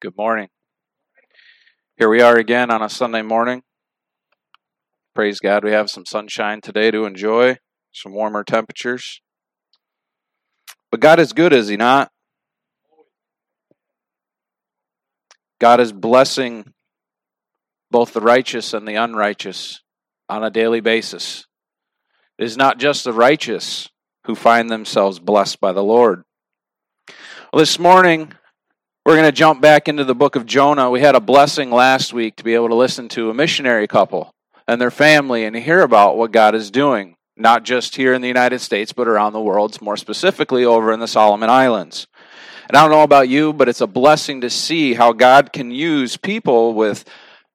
Good morning. Here we are again on a Sunday morning. Praise God, we have some sunshine today to enjoy, some warmer temperatures. But God is good, is He not? God is blessing both the righteous and the unrighteous on a daily basis. It is not just the righteous who find themselves blessed by the Lord. Well, this morning, we're going to jump back into the book of Jonah. We had a blessing last week to be able to listen to a missionary couple and their family and hear about what God is doing, not just here in the United States, but around the world, more specifically over in the Solomon Islands. And I don't know about you, but it's a blessing to see how God can use people with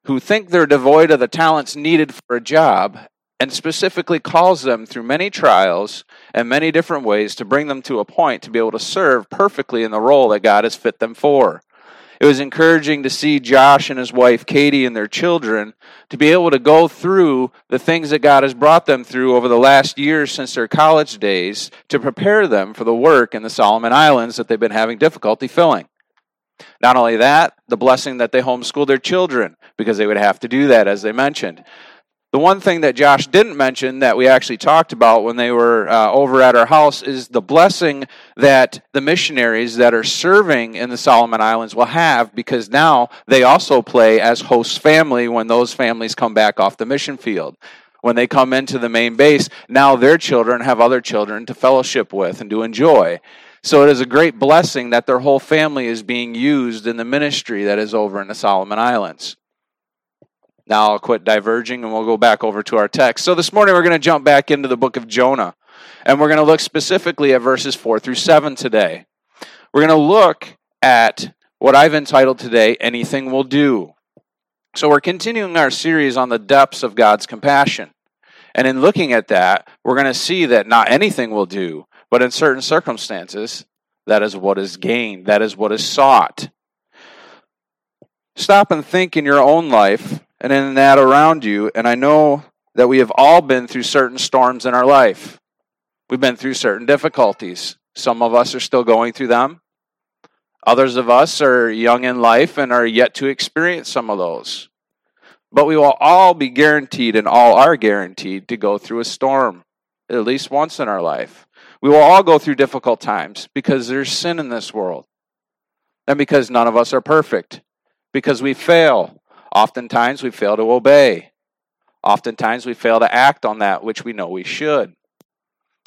who think they're devoid of the talents needed for a job and specifically calls them through many trials and many different ways to bring them to a point to be able to serve perfectly in the role that God has fit them for. It was encouraging to see Josh and his wife Katie and their children to be able to go through the things that God has brought them through over the last years since their college days to prepare them for the work in the Solomon Islands that they've been having difficulty filling. Not only that, the blessing that they homeschool their children because they would have to do that, as they mentioned. The one thing that Josh didn't mention that we actually talked about when they were uh, over at our house is the blessing that the missionaries that are serving in the Solomon Islands will have because now they also play as host family when those families come back off the mission field. When they come into the main base, now their children have other children to fellowship with and to enjoy. So it is a great blessing that their whole family is being used in the ministry that is over in the Solomon Islands. Now I'll quit diverging and we'll go back over to our text. So this morning we're going to jump back into the book of Jonah. And we're going to look specifically at verses 4 through 7 today. We're going to look at what I've entitled today, Anything Will Do. So we're continuing our series on the depths of God's compassion. And in looking at that, we're going to see that not anything will do, but in certain circumstances, that is what is gained, that is what is sought. Stop and think in your own life and in that around you. And I know that we have all been through certain storms in our life. We've been through certain difficulties. Some of us are still going through them. Others of us are young in life and are yet to experience some of those. But we will all be guaranteed, and all are guaranteed, to go through a storm at least once in our life. We will all go through difficult times because there's sin in this world. And because none of us are perfect. Because we fail. Oftentimes we fail to obey. Oftentimes we fail to act on that which we know we should.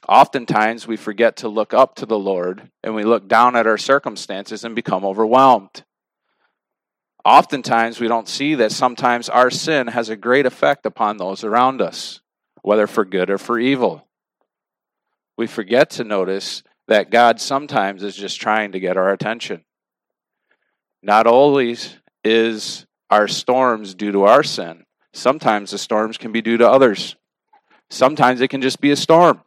Oftentimes we forget to look up to the Lord and we look down at our circumstances and become overwhelmed. Oftentimes we don't see that sometimes our sin has a great effect upon those around us, whether for good or for evil. We forget to notice that God sometimes is just trying to get our attention. Not always is our storms due to our sin. Sometimes the storms can be due to others. Sometimes it can just be a storm.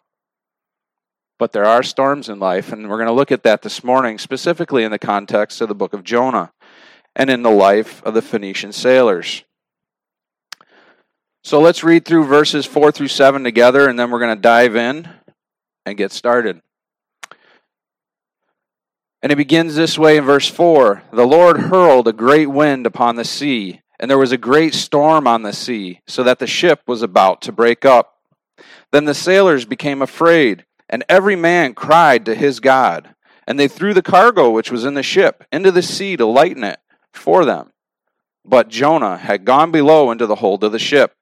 But there are storms in life, and we're going to look at that this morning, specifically in the context of the book of Jonah and in the life of the Phoenician sailors. So let's read through verses 4 through 7 together, and then we're going to dive in and get started. And it begins this way in verse 4 The Lord hurled a great wind upon the sea, and there was a great storm on the sea, so that the ship was about to break up. Then the sailors became afraid, and every man cried to his God. And they threw the cargo which was in the ship into the sea to lighten it for them. But Jonah had gone below into the hold of the ship,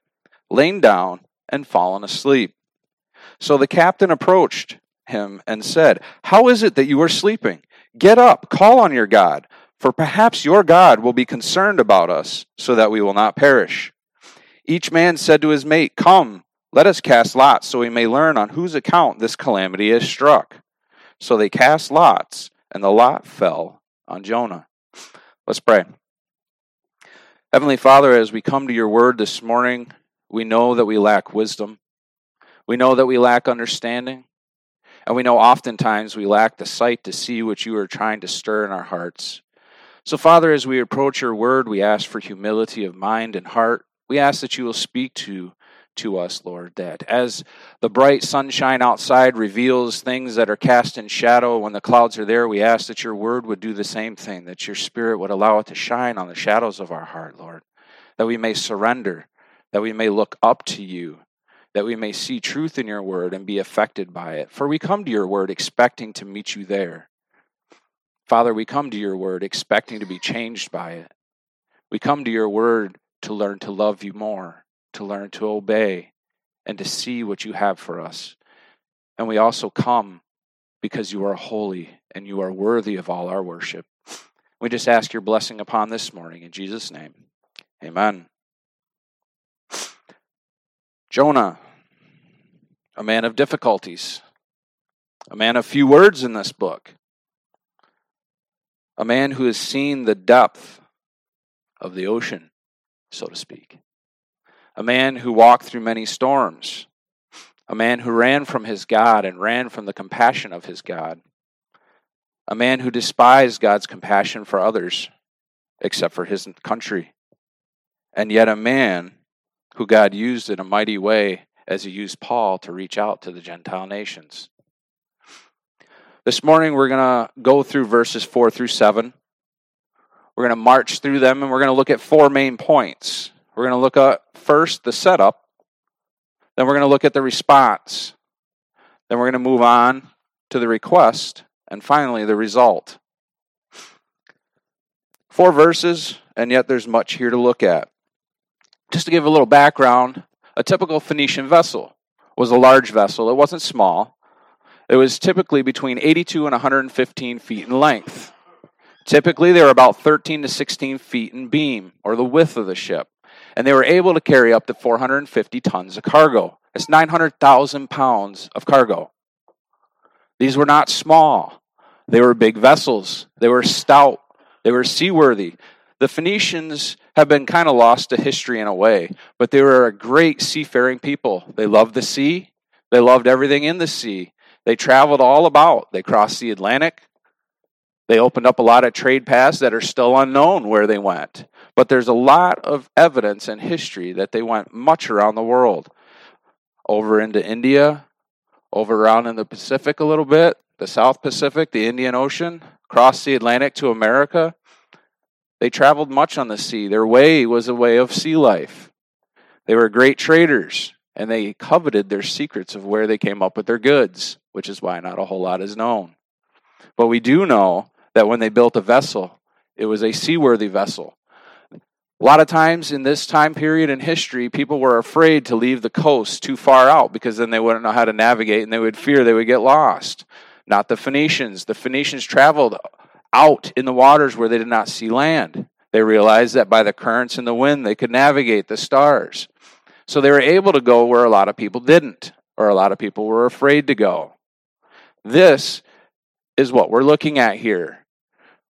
lain down, and fallen asleep. So the captain approached him and said, How is it that you are sleeping? Get up, call on your God, for perhaps your God will be concerned about us, so that we will not perish. Each man said to his mate, Come, let us cast lots, so we may learn on whose account this calamity is struck. So they cast lots, and the lot fell on Jonah. Let's pray. Heavenly Father, as we come to your word this morning, we know that we lack wisdom. We know that we lack understanding. And we know oftentimes we lack the sight to see what you are trying to stir in our hearts. So, Father, as we approach your word, we ask for humility of mind and heart. We ask that you will speak to, to us, Lord, that as the bright sunshine outside reveals things that are cast in shadow when the clouds are there, we ask that your word would do the same thing, that your spirit would allow it to shine on the shadows of our heart, Lord, that we may surrender, that we may look up to you, that we may see truth in your word and be affected by it. For we come to your word expecting to meet you there. Father, we come to your word expecting to be changed by it. We come to your word to learn to love you more to learn to obey and to see what you have for us. And we also come because you are holy and you are worthy of all our worship. We just ask your blessing upon this morning in Jesus' name. Amen. Jonah, a man of difficulties, a man of few words in this book, a man who has seen the depth of the ocean, so to speak a man who walked through many storms, a man who ran from his God and ran from the compassion of his God, a man who despised God's compassion for others except for his country, and yet a man who God used in a mighty way as he used Paul to reach out to the Gentile nations. This morning we're going to go through verses 4 through 7. We're going to march through them and we're going to look at four main points. We're going to look at first the setup, then we're going to look at the response, then we're going to move on to the request, and finally the result. Four verses, and yet there's much here to look at. Just to give a little background, a typical Phoenician vessel was a large vessel. It wasn't small. It was typically between 82 and 115 feet in length. Typically, they were about 13 to 16 feet in beam, or the width of the ship and they were able to carry up to 450 tons of cargo. It's 900,000 pounds of cargo. These were not small, they were big vessels, they were stout, they were seaworthy. The Phoenicians have been kind of lost to history in a way, but they were a great seafaring people. They loved the sea, they loved everything in the sea. They traveled all about. They crossed the Atlantic. They opened up a lot of trade paths that are still unknown where they went. But there's a lot of evidence in history that they went much around the world. Over into India, over around in the Pacific a little bit, the South Pacific, the Indian Ocean, across the Atlantic to America. They traveled much on the sea. Their way was a way of sea life. They were great traders, and they coveted their secrets of where they came up with their goods, which is why not a whole lot is known. But we do know that when they built a vessel, it was a seaworthy vessel. A lot of times in this time period in history, people were afraid to leave the coast too far out because then they wouldn't know how to navigate and they would fear they would get lost. Not the Phoenicians. The Phoenicians traveled out in the waters where they did not see land. They realized that by the currents and the wind, they could navigate the stars. So they were able to go where a lot of people didn't, or a lot of people were afraid to go. This is what we're looking at here.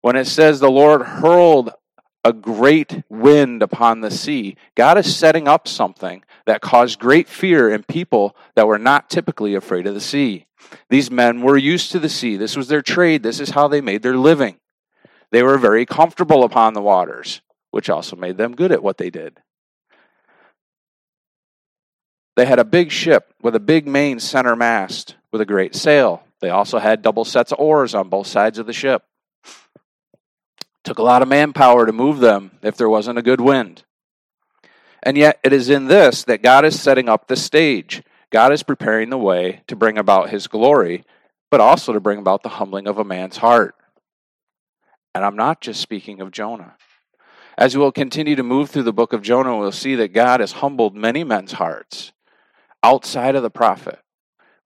When it says the Lord hurled a great wind upon the sea. God is setting up something that caused great fear in people that were not typically afraid of the sea. These men were used to the sea. This was their trade. This is how they made their living. They were very comfortable upon the waters, which also made them good at what they did. They had a big ship with a big main center mast with a great sail. They also had double sets of oars on both sides of the ship. Took a lot of manpower to move them if there wasn't a good wind. And yet, it is in this that God is setting up the stage. God is preparing the way to bring about his glory, but also to bring about the humbling of a man's heart. And I'm not just speaking of Jonah. As we'll continue to move through the book of Jonah, we'll see that God has humbled many men's hearts outside of the prophet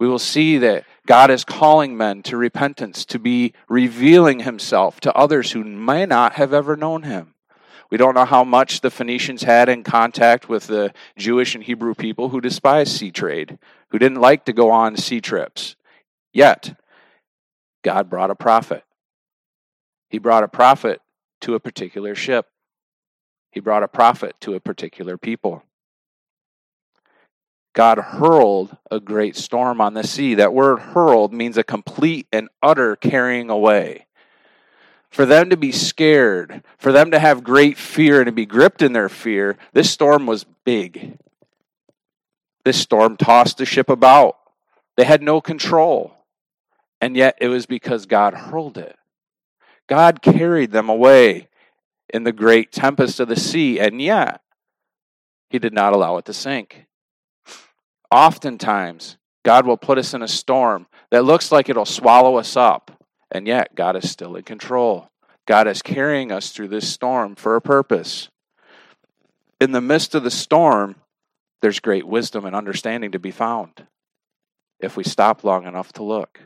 we will see that God is calling men to repentance, to be revealing himself to others who may not have ever known him. We don't know how much the Phoenicians had in contact with the Jewish and Hebrew people who despised sea trade, who didn't like to go on sea trips. Yet, God brought a prophet. He brought a prophet to a particular ship. He brought a prophet to a particular people. God hurled a great storm on the sea. That word hurled means a complete and utter carrying away. For them to be scared, for them to have great fear and to be gripped in their fear, this storm was big. This storm tossed the ship about. They had no control. And yet it was because God hurled it. God carried them away in the great tempest of the sea, and yet he did not allow it to sink. Oftentimes, God will put us in a storm that looks like it'll swallow us up, and yet God is still in control. God is carrying us through this storm for a purpose. In the midst of the storm, there's great wisdom and understanding to be found if we stop long enough to look.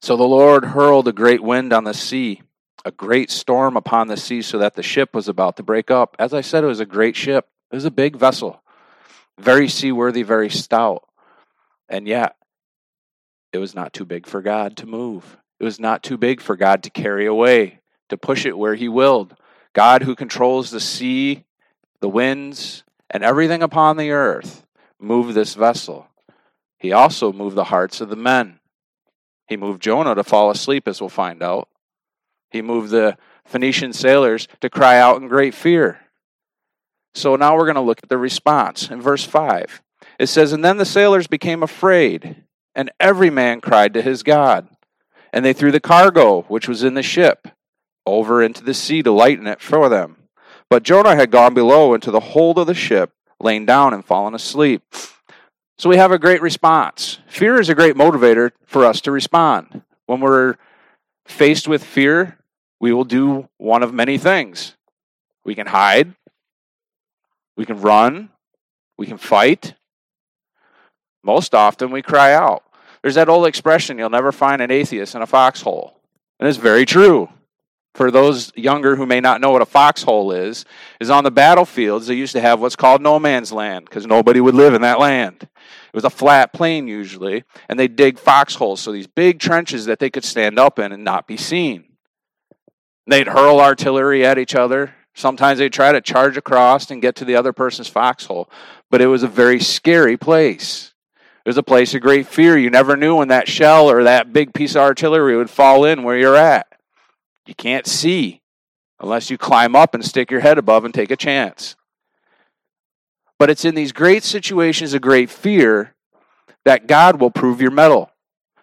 So the Lord hurled a great wind on the sea, a great storm upon the sea, so that the ship was about to break up. As I said, it was a great ship, it was a big vessel, very seaworthy, very stout. And yet, it was not too big for God to move. It was not too big for God to carry away, to push it where He willed. God, who controls the sea, the winds, and everything upon the earth, moved this vessel. He also moved the hearts of the men. He moved Jonah to fall asleep, as we'll find out. He moved the Phoenician sailors to cry out in great fear. So now we're going to look at the response. In verse 5, it says, And then the sailors became afraid, and every man cried to his God. And they threw the cargo, which was in the ship, over into the sea to lighten it for them. But Jonah had gone below into the hold of the ship, lain down and fallen asleep. So we have a great response. Fear is a great motivator for us to respond. When we're faced with fear, we will do one of many things. We can hide, we can run, we can fight. Most often, we cry out. There's that old expression you'll never find an atheist in a foxhole. And it's very true for those younger who may not know what a foxhole is, is on the battlefields they used to have what's called no man's land because nobody would live in that land. It was a flat plain usually, and they'd dig foxholes, so these big trenches that they could stand up in and not be seen. They'd hurl artillery at each other. Sometimes they'd try to charge across and get to the other person's foxhole, but it was a very scary place. It was a place of great fear. You never knew when that shell or that big piece of artillery would fall in where you're at. You can't see unless you climb up and stick your head above and take a chance. But it's in these great situations of great fear that God will prove your mettle,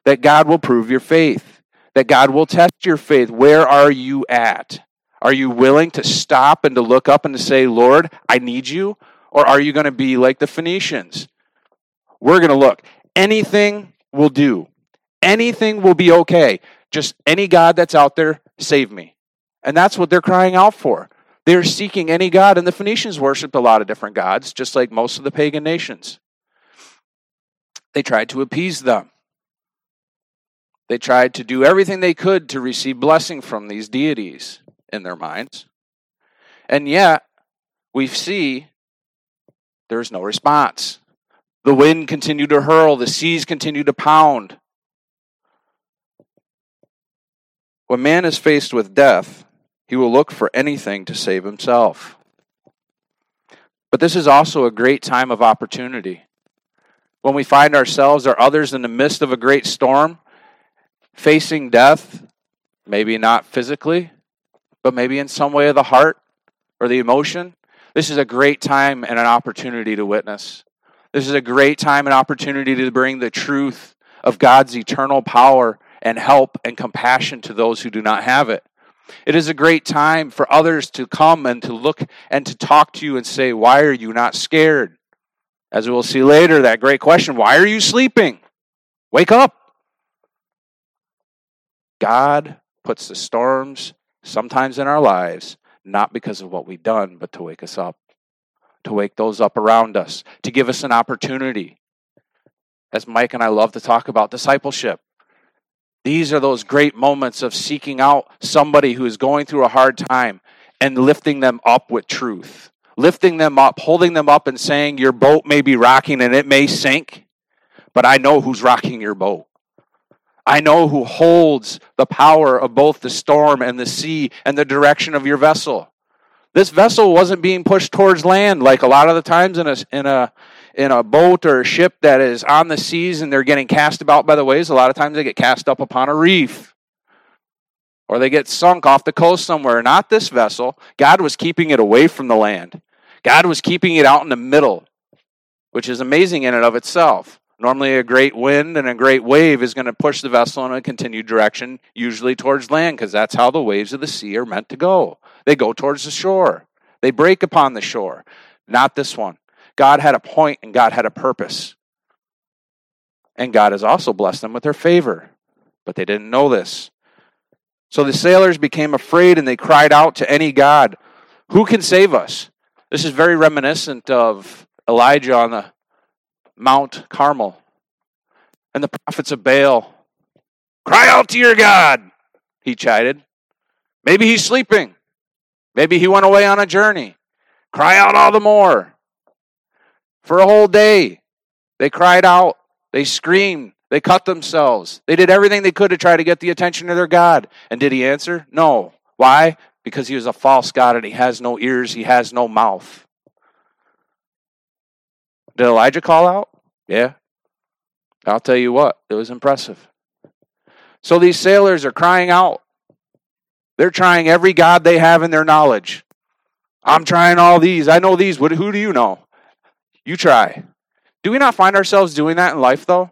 that God will prove your faith, that God will test your faith. Where are you at? Are you willing to stop and to look up and to say, Lord, I need you? Or are you going to be like the Phoenicians? We're going to look. Anything will do. Anything will be okay. Just any God that's out there, save me. And that's what they're crying out for. They're seeking any God, and the Phoenicians worshiped a lot of different gods, just like most of the pagan nations. They tried to appease them. They tried to do everything they could to receive blessing from these deities in their minds. And yet, we see there's no response. The wind continued to hurl, the seas continued to pound. When man is faced with death, he will look for anything to save himself. But this is also a great time of opportunity. When we find ourselves or others in the midst of a great storm, facing death, maybe not physically, but maybe in some way of the heart or the emotion, this is a great time and an opportunity to witness. This is a great time and opportunity to bring the truth of God's eternal power and help and compassion to those who do not have it. It is a great time for others to come and to look and to talk to you and say, Why are you not scared? As we'll see later, that great question why are you sleeping? Wake up. God puts the storms sometimes in our lives, not because of what we've done, but to wake us up, to wake those up around us, to give us an opportunity. As Mike and I love to talk about discipleship, these are those great moments of seeking out somebody who is going through a hard time and lifting them up with truth. Lifting them up, holding them up, and saying, Your boat may be rocking and it may sink, but I know who's rocking your boat. I know who holds the power of both the storm and the sea and the direction of your vessel. This vessel wasn't being pushed towards land like a lot of the times in a, in a in a boat or a ship that is on the seas and they're getting cast about by the waves, a lot of times they get cast up upon a reef or they get sunk off the coast somewhere. Not this vessel. God was keeping it away from the land, God was keeping it out in the middle. which is amazing in and of itself. Normally, a great wind and a great wave is going to push the vessel in a continued direction, usually towards land, because that's how the waves of the sea are meant to go. They go towards the shore, they break upon the shore. Not this one. God had a point and God had a purpose. And God has also blessed them with their favor. But they didn't know this. So the sailors became afraid and they cried out to any God, Who can save us? This is very reminiscent of Elijah on the Mount Carmel and the prophets of Baal. Cry out to your God, he chided. Maybe he's sleeping. Maybe he went away on a journey. Cry out all the more. For a whole day, they cried out, they screamed, they cut themselves. They did everything they could to try to get the attention of their God. And did he answer? No. Why? Because he was a false God and he has no ears, he has no mouth. Did Elijah call out? Yeah. I'll tell you what, it was impressive. So these sailors are crying out. They're trying every God they have in their knowledge. I'm trying all these. I know these. What, who do you know? You try. Do we not find ourselves doing that in life, though?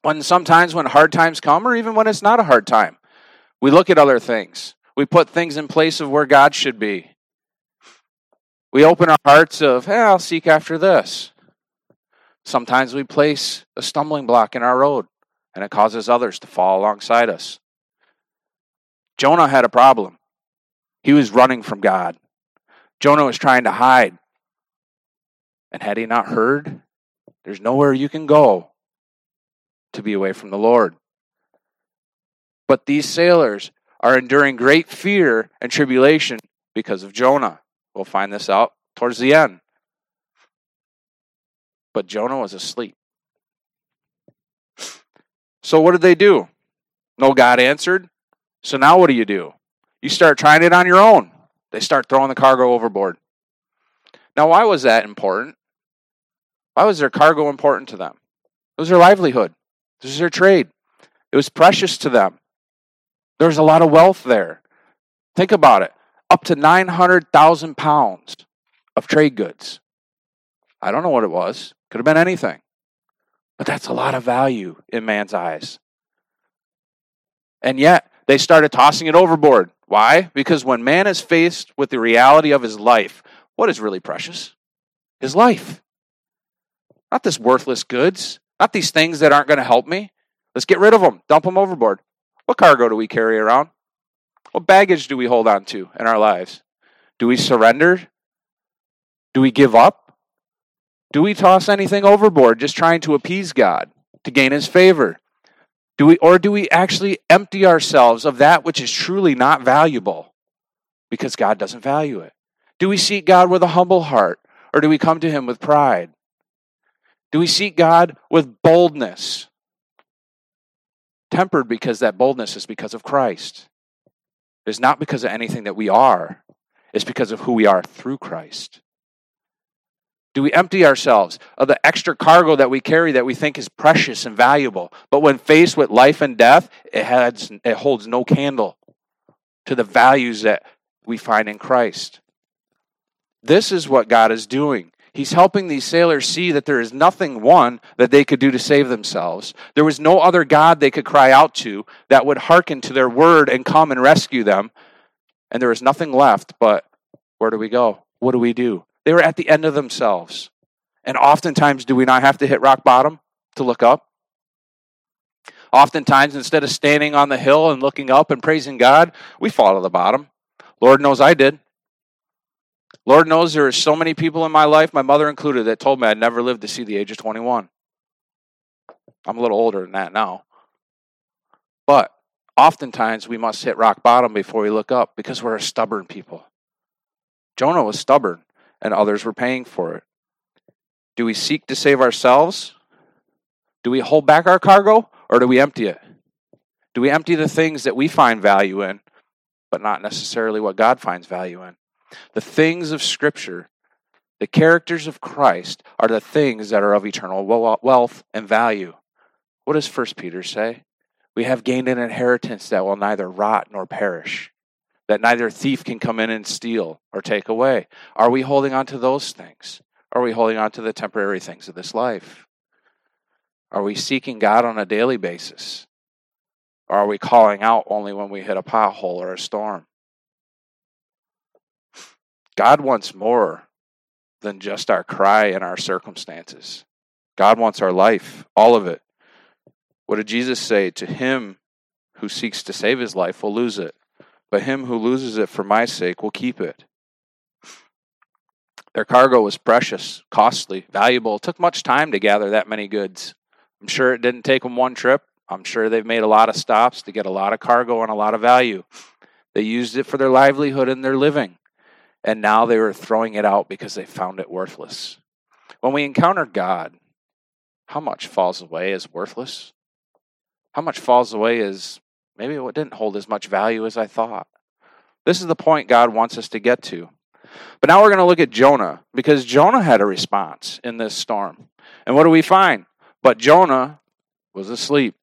When sometimes when hard times come, or even when it's not a hard time, we look at other things. We put things in place of where God should be. We open our hearts of, hey, I'll seek after this. Sometimes we place a stumbling block in our road, and it causes others to fall alongside us. Jonah had a problem. He was running from God. Jonah was trying to hide. And had he not heard, there's nowhere you can go to be away from the Lord. But these sailors are enduring great fear and tribulation because of Jonah. We'll find this out towards the end. But Jonah was asleep. So what did they do? No God answered. So now what do you do? You start trying it on your own. They start throwing the cargo overboard. Now, why was that important? Why was their cargo important to them? It was their livelihood, this is their trade. It was precious to them. There was a lot of wealth there. Think about it up to 900,000 pounds of trade goods. I don't know what it was, could have been anything. But that's a lot of value in man's eyes. And yet, they started tossing it overboard. Why? Because when man is faced with the reality of his life, what is really precious? His life. Not this worthless goods, not these things that aren't going to help me. Let's get rid of them, dump them overboard. What cargo do we carry around? What baggage do we hold on to in our lives? Do we surrender? Do we give up? Do we toss anything overboard just trying to appease God, to gain his favor? Do we or do we actually empty ourselves of that which is truly not valuable because God doesn't value it? Do we seek God with a humble heart or do we come to him with pride? Do we seek God with boldness? Tempered because that boldness is because of Christ. It's not because of anything that we are, it's because of who we are through Christ. Do we empty ourselves of the extra cargo that we carry that we think is precious and valuable? But when faced with life and death, it, has, it holds no candle to the values that we find in Christ. This is what God is doing. He's helping these sailors see that there is nothing, one, that they could do to save themselves. There was no other God they could cry out to that would hearken to their word and come and rescue them. And there was nothing left but where do we go? What do we do? They were at the end of themselves. And oftentimes, do we not have to hit rock bottom to look up? Oftentimes, instead of standing on the hill and looking up and praising God, we fall to the bottom. Lord knows I did. Lord knows there are so many people in my life, my mother included, that told me I'd never live to see the age of 21. I'm a little older than that now. But oftentimes we must hit rock bottom before we look up because we're a stubborn people. Jonah was stubborn and others were paying for it. Do we seek to save ourselves? Do we hold back our cargo or do we empty it? Do we empty the things that we find value in, but not necessarily what God finds value in? The things of Scripture, the characters of Christ, are the things that are of eternal wealth and value. What does First Peter say? We have gained an inheritance that will neither rot nor perish that neither thief can come in and steal or take away? Are we holding on to those things? Are we holding on to the temporary things of this life? Are we seeking God on a daily basis? Or are we calling out only when we hit a pothole or a storm? God wants more than just our cry and our circumstances. God wants our life, all of it. What did Jesus say? To him who seeks to save his life will lose it, but him who loses it for my sake will keep it. Their cargo was precious, costly, valuable. It took much time to gather that many goods. I'm sure it didn't take them one trip. I'm sure they've made a lot of stops to get a lot of cargo and a lot of value. They used it for their livelihood and their living. And now they were throwing it out because they found it worthless. When we encounter God, how much falls away as worthless? How much falls away as maybe it didn't hold as much value as I thought? This is the point God wants us to get to. But now we're going to look at Jonah because Jonah had a response in this storm. And what do we find? But Jonah was asleep.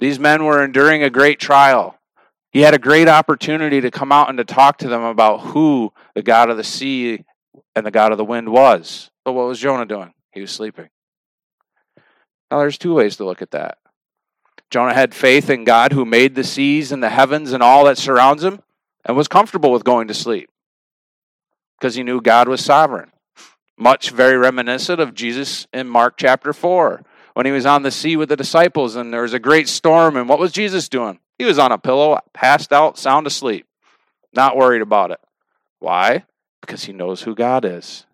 These men were enduring a great trial. He had a great opportunity to come out and to talk to them about who the God of the sea and the God of the wind was. But what was Jonah doing? He was sleeping. Now, there's two ways to look at that. Jonah had faith in God who made the seas and the heavens and all that surrounds him and was comfortable with going to sleep because he knew God was sovereign. Much very reminiscent of Jesus in Mark chapter 4 when he was on the sea with the disciples and there was a great storm. And what was Jesus doing? He was on a pillow, passed out, sound asleep, not worried about it. Why? Because he knows who God is.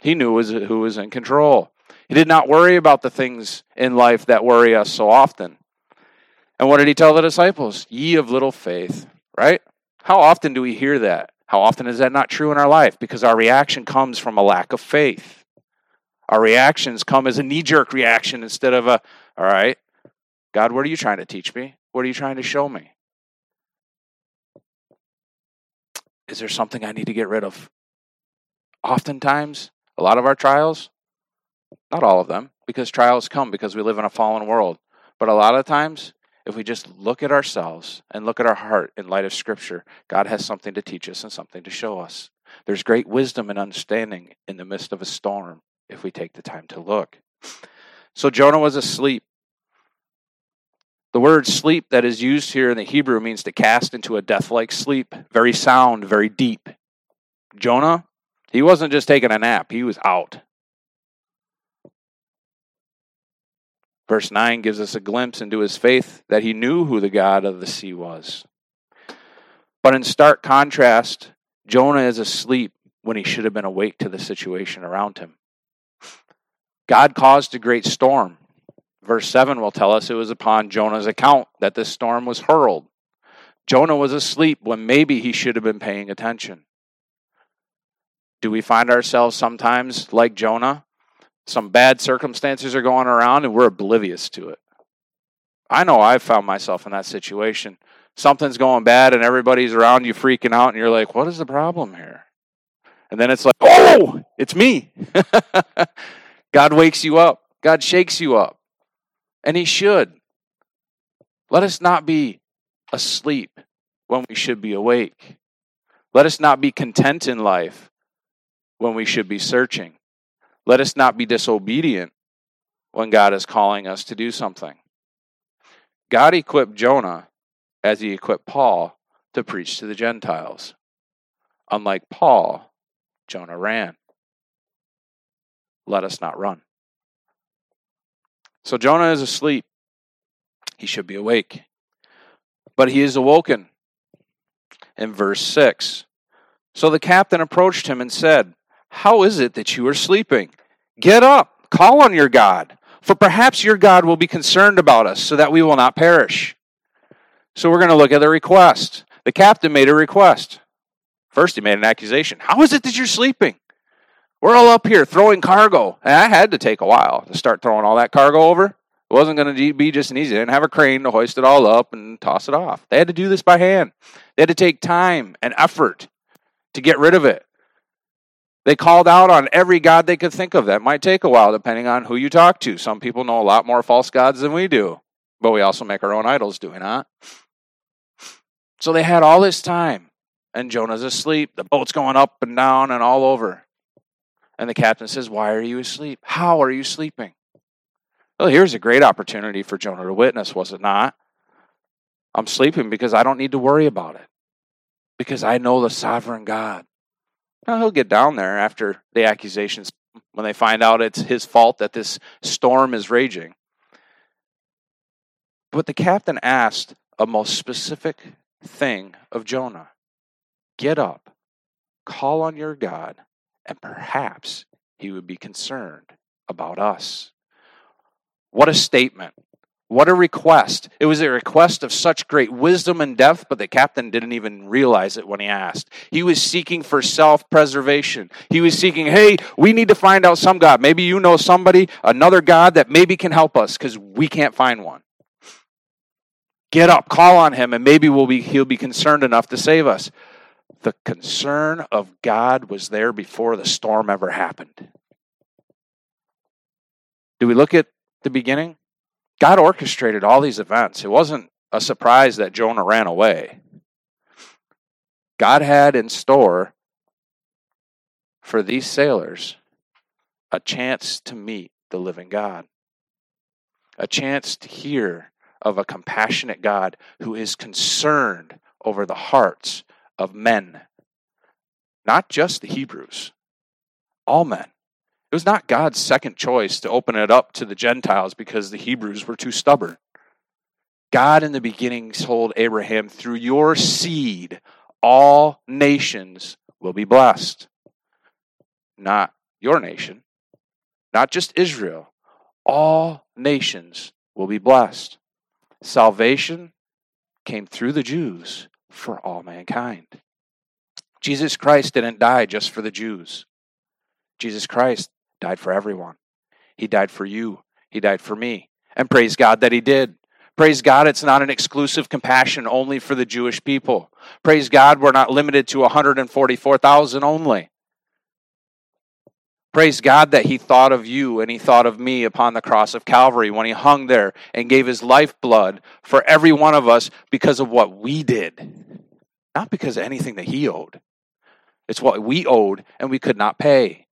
He knew who was in control. He did not worry about the things in life that worry us so often. And what did he tell the disciples? Ye of little faith, right? How often do we hear that? How often is that not true in our life? Because our reaction comes from a lack of faith. Our reactions come as a knee jerk reaction instead of a, all right, God, what are you trying to teach me? What are you trying to show me? Is there something I need to get rid of? Oftentimes, a lot of our trials, not all of them, because trials come because we live in a fallen world. But a lot of times, if we just look at ourselves and look at our heart in light of Scripture, God has something to teach us and something to show us. There's great wisdom and understanding in the midst of a storm if we take the time to look. So Jonah was asleep. The word sleep that is used here in the Hebrew means to cast into a death like sleep, very sound, very deep. Jonah, he wasn't just taking a nap, he was out. Verse 9 gives us a glimpse into his faith that he knew who the God of the sea was. But in stark contrast, Jonah is asleep when he should have been awake to the situation around him. God caused a great storm. Verse 7 will tell us it was upon Jonah's account that this storm was hurled. Jonah was asleep when maybe he should have been paying attention. Do we find ourselves sometimes like Jonah, some bad circumstances are going around and we're oblivious to it. I know I've found myself in that situation. Something's going bad and everybody's around you freaking out, and you're like, what is the problem here? And then it's like, oh, it's me. God wakes you up, God shakes you up, and He should. Let us not be asleep when we should be awake. Let us not be content in life when we should be searching. Let us not be disobedient when God is calling us to do something. God equipped Jonah as he equipped Paul to preach to the Gentiles. Unlike Paul, Jonah ran. Let us not run. So Jonah is asleep. He should be awake. But he is awoken. In verse 6. So the captain approached him and said, how is it that you are sleeping? Get up, call on your God, for perhaps your God will be concerned about us so that we will not perish. So we're going to look at the request. The captain made a request. First, he made an accusation. How is it that you're sleeping? We're all up here throwing cargo. And I had to take a while to start throwing all that cargo over. It wasn't going to be just an easy. They didn't have a crane to hoist it all up and toss it off. They had to do this by hand. They had to take time and effort to get rid of it. They called out on every god they could think of. That might take a while, depending on who you talk to. Some people know a lot more false gods than we do, but we also make our own idols, do we not? So they had all this time, and Jonah's asleep. The boat's going up and down and all over. And the captain says, Why are you asleep? How are you sleeping? Well, here's a great opportunity for Jonah to witness, was it not? I'm sleeping because I don't need to worry about it, because I know the sovereign God. Now, he'll get down there after the accusations when they find out it's his fault that this storm is raging. But the captain asked a most specific thing of Jonah Get up, call on your God, and perhaps he would be concerned about us. What a statement. What a request. It was a request of such great wisdom and depth, but the captain didn't even realize it when he asked. He was seeking for self preservation. He was seeking, hey, we need to find out some God. Maybe you know somebody, another God that maybe can help us because we can't find one. Get up, call on him, and maybe we'll be, he'll be concerned enough to save us. The concern of God was there before the storm ever happened. Do we look at the beginning? God orchestrated all these events. It wasn't a surprise that Jonah ran away. God had in store for these sailors a chance to meet the living God, a chance to hear of a compassionate God who is concerned over the hearts of men, not just the Hebrews, all men. It was not God's second choice to open it up to the Gentiles because the Hebrews were too stubborn. God in the beginning told Abraham, through your seed, all nations will be blessed. Not your nation, not just Israel. All nations will be blessed. Salvation came through the Jews for all mankind. Jesus Christ didn't die just for the Jews. Jesus Christ died for everyone. He died for you. He died for me. And praise God that He did. Praise God, it's not an exclusive compassion only for the Jewish people. Praise God, we're not limited to 144,000 only. Praise God that He thought of you and He thought of me upon the cross of Calvary when He hung there and gave His lifeblood for every one of us because of what we did, not because of anything that He owed. It's what we owed and we could not pay.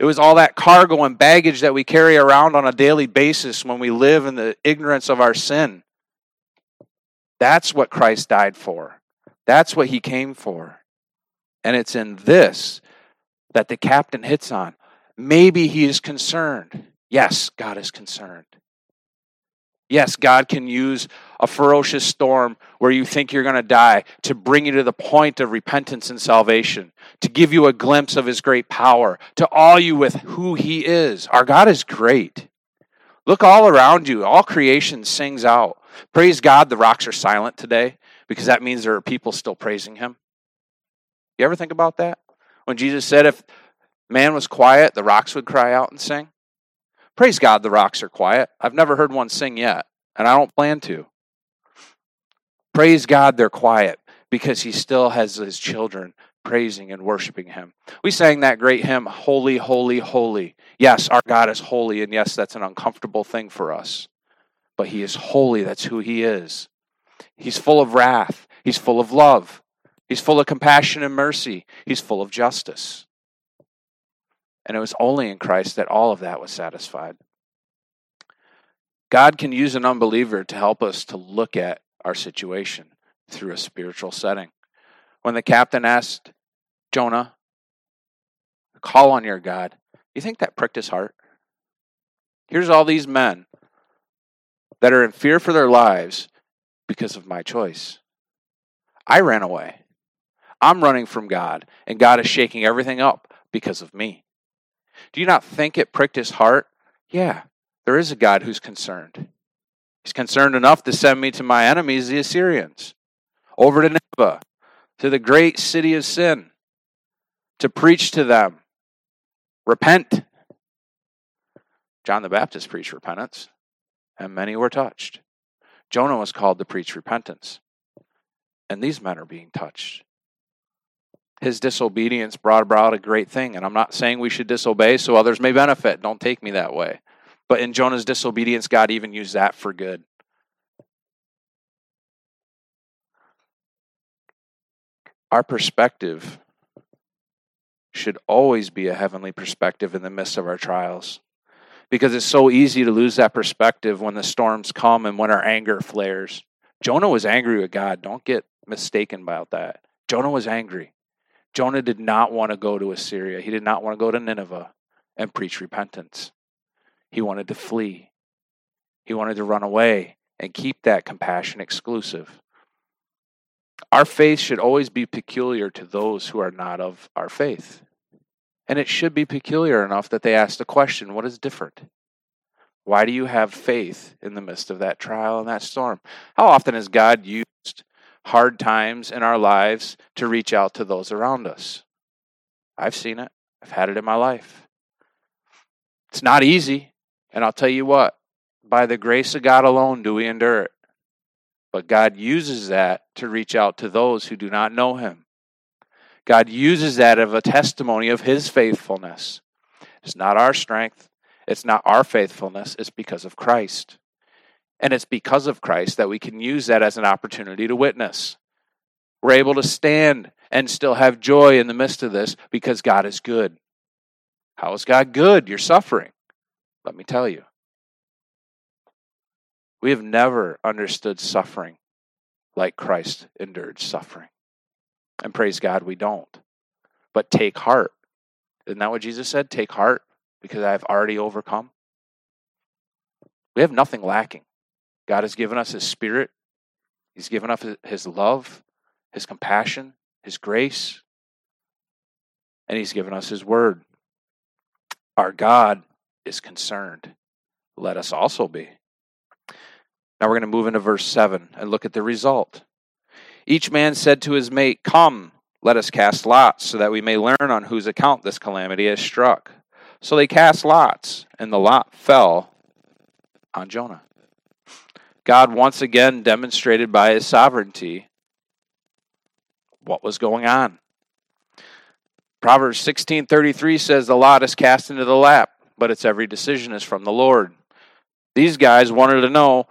It was all that cargo and baggage that we carry around on a daily basis when we live in the ignorance of our sin. That's what Christ died for. That's what He came for. And it's in this that the captain hits on. Maybe he is concerned. Yes, God is concerned. Yes, God can use a ferocious storm where you think you're going to die to bring you to the point of repentance and salvation, to give you a glimpse of his great power, to awe you with who he is. Our God is great. Look all around you. All creation sings out. Praise God, the rocks are silent today because that means there are people still praising him. You ever think about that? When Jesus said, if man was quiet, the rocks would cry out and sing. Praise God, the rocks are quiet. I've never heard one sing yet, and I don't plan to. Praise God, they're quiet because he still has his children praising and worshiping him. We sang that great hymn, Holy, Holy, Holy. Yes, our God is holy, and yes, that's an uncomfortable thing for us. But he is holy, that's who he is. He's full of wrath, he's full of love. He's full of compassion and mercy. He's full of justice. And it was only in Christ that all of that was satisfied. God can use an unbeliever to help us to look at our situation through a spiritual setting. When the captain asked Jonah, call on your God, you think that pricked his heart? Here's all these men that are in fear for their lives because of my choice. I ran away. I'm running from God, and God is shaking everything up because of me. Do you not think it pricked his heart? Yeah, there is a God who's concerned. He's concerned enough to send me to my enemies, the Assyrians, over to Nineveh, to the great city of sin, to preach to them. Repent. John the Baptist preached repentance, and many were touched. Jonah was called to preach repentance, and these men are being touched his disobedience brought about a great thing. And I'm not saying we should disobey so others may benefit. Don't take me that way. But in Jonah's disobedience, God even used that for good. Our perspective should always be a heavenly perspective in the midst of our trials. Because it's so easy to lose that perspective when the storms come and when our anger flares. Jonah was angry with God. Don't get mistaken about that. Jonah was angry. Jonah did not want to go to Assyria. He did not want to go to Nineveh and preach repentance. He wanted to flee. He wanted to run away and keep that compassion exclusive. Our faith should always be peculiar to those who are not of our faith. And it should be peculiar enough that they ask the question what is different? Why do you have faith in the midst of that trial and that storm? How often has God used hard times in our lives to reach out to those around us? I've seen it, I've had it in my life. It's not easy. And I'll tell you what, by the grace of God alone do we endure it. But God uses that to reach out to those who do not know Him. God uses that as a testimony of His faithfulness. It's not our strength, it's not our faithfulness, it's because of Christ. And it's because of Christ that we can use that as an opportunity to witness. We're able to stand and still have joy in the midst of this because God is good. How is God good? You're suffering. Let me tell you. We have never understood suffering like Christ endured suffering. And praise God, we don't. But take heart. Isn't that what Jesus said? Take heart because I have already overcome. We have nothing lacking. God has given us His Spirit, He's given us His love, His compassion, His grace, and He's given us His Word. Our God is concerned. Let us also be. Now we're going to move into verse 7 and look at the result. Each man said to his mate, Come, let us cast lots, so that we may learn on whose account this calamity has struck. So they cast lots, and the lot fell on Jonah. God once again demonstrated by his sovereignty what was going on. Proverbs 16:33 says the lot is cast into the lap, but its every decision is from the Lord. These guys wanted to know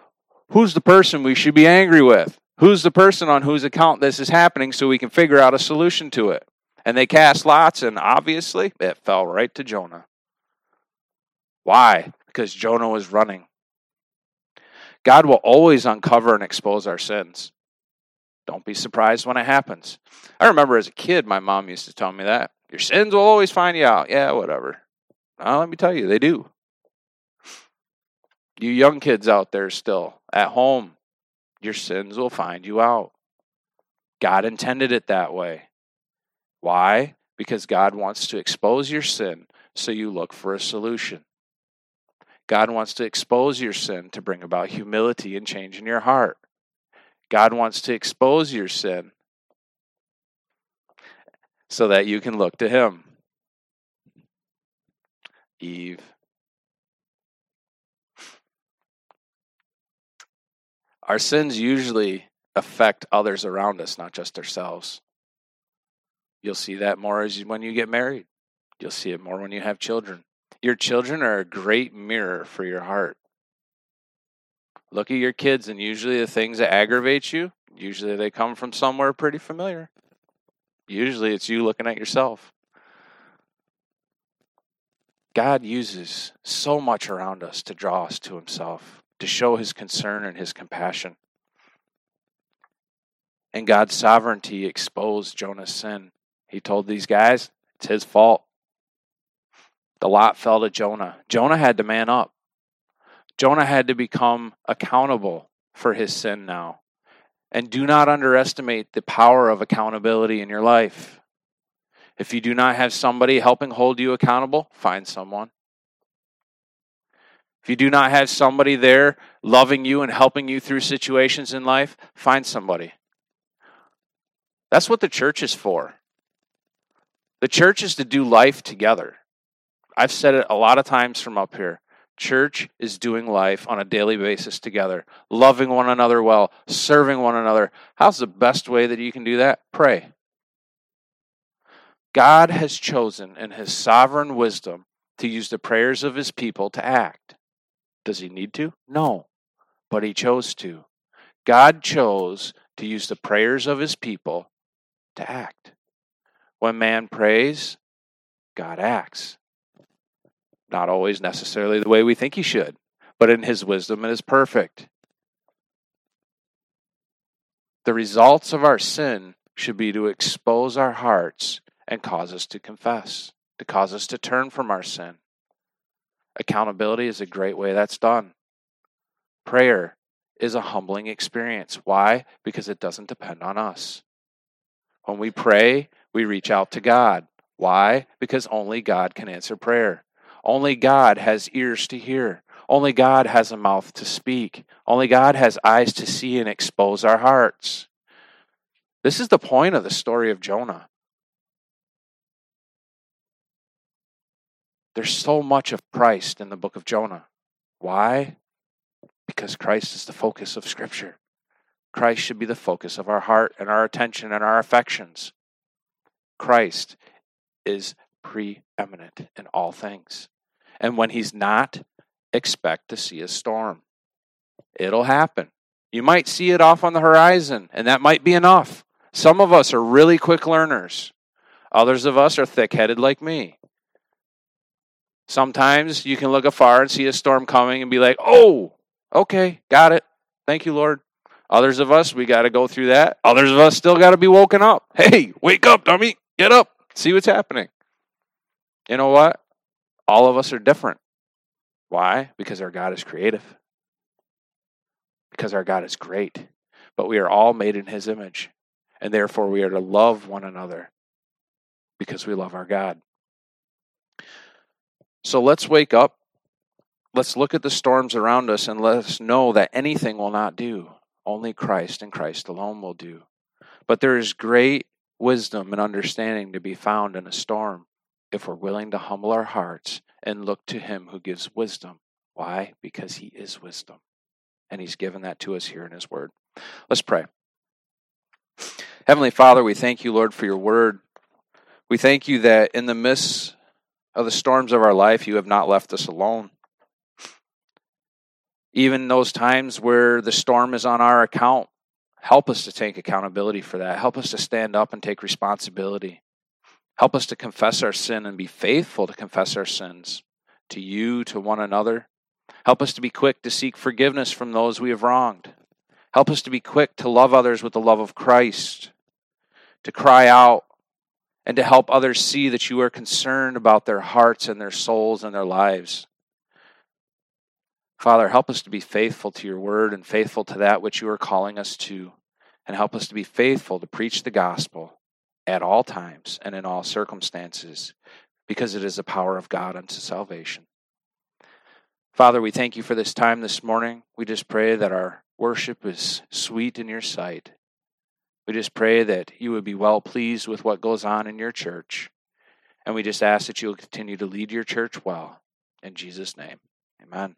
who's the person we should be angry with? Who's the person on whose account this is happening so we can figure out a solution to it? And they cast lots, and obviously it fell right to Jonah. Why? Because Jonah was running. God will always uncover and expose our sins. Don't be surprised when it happens. I remember as a kid, my mom used to tell me that. Your sins will always find you out. Yeah, whatever. Let me tell you, they do. You young kids out there still at home, your sins will find you out. God intended it that way. Why? Because God wants to expose your sin so you look for a solution. God wants to expose your sin to bring about humility and change in your heart. God wants to expose your sin so that you can look to Him. Eve Our sins usually affect others around us, not just ourselves. You'll see that more as when you get married. You'll see it more when you have children. Your children are a great mirror for your heart. Look at your kids, and usually the things that aggravate you, usually they come from somewhere pretty familiar. Usually it's you looking at yourself. God uses so much around us to draw us to Himself to show his concern and his compassion. And God's sovereignty exposed Jonah's sin. He told these guys, it's his fault. The lot fell to Jonah. Jonah had to man up. Jonah had to become accountable for his sin now. And do not underestimate the power of accountability in your life. If you do not have somebody helping hold you accountable, find someone. If you do not have somebody there loving you and helping you through situations in life, find somebody. That's what the church is for. The church is to do life together. I've said it a lot of times from up here. Church is doing life on a daily basis together, loving one another well, serving one another. How's the best way that you can do that? Pray. God has chosen in his sovereign wisdom to use the prayers of his people to act. Does he need to? No. But he chose to. God chose to use the prayers of his people to act. When man prays, God acts. Not always necessarily the way we think He should, but in His wisdom it is perfect. The results of our sin should be to expose our hearts and cause us to confess, to cause us to turn from our sin. Accountability is a great way that's done. Prayer is a humbling experience. Why? Because it doesn't depend on us. When we pray, we reach out to God. Why? Because only God can answer prayer. Only God has ears to hear. Only God has a mouth to speak. Only God has eyes to see and expose our hearts. This is the point of the story of Jonah. There's so much of Christ in the book of Jonah. Why? Because Christ is the focus of Scripture. Christ should be the focus of our heart and our attention and our affections. Christ is preeminent in all things. And when he's not, expect to see a storm. It'll happen. You might see it off on the horizon, and that might be enough. Some of us are really quick learners, others of us are thick headed like me. Sometimes you can look afar and see a storm coming and be like, oh, okay, got it. Thank you, Lord. Others of us, we got to go through that. Others of us still got to be woken up. Hey, wake up, dummy. Get up. See what's happening. You know what? All of us are different. Why? Because our God is creative. Because our God is great. But we are all made in His image. And therefore, we are to love one another because we love our God. So let's wake up. Let's look at the storms around us and let us know that anything will not do. Only Christ and Christ alone will do. But there is great wisdom and understanding to be found in a storm if we're willing to humble our hearts and look to Him who gives wisdom. Why? Because He is wisdom. And He's given that to us here in His Word. Let's pray. Heavenly Father, we thank you, Lord, for your Word. We thank you that in the midst of the storms of our life, you have not left us alone. Even those times where the storm is on our account, help us to take accountability for that. Help us to stand up and take responsibility. Help us to confess our sin and be faithful to confess our sins to you, to one another. Help us to be quick to seek forgiveness from those we have wronged. Help us to be quick to love others with the love of Christ, to cry out and to help others see that you are concerned about their hearts and their souls and their lives. Father, help us to be faithful to your word and faithful to that which you are calling us to, and help us to be faithful to preach the gospel at all times and in all circumstances, because it is the power of God unto salvation. Father, we thank you for this time this morning. We just pray that our worship is sweet in your sight. We just pray that you would be well pleased with what goes on in your church. And we just ask that you will continue to lead your church well. In Jesus' name, amen.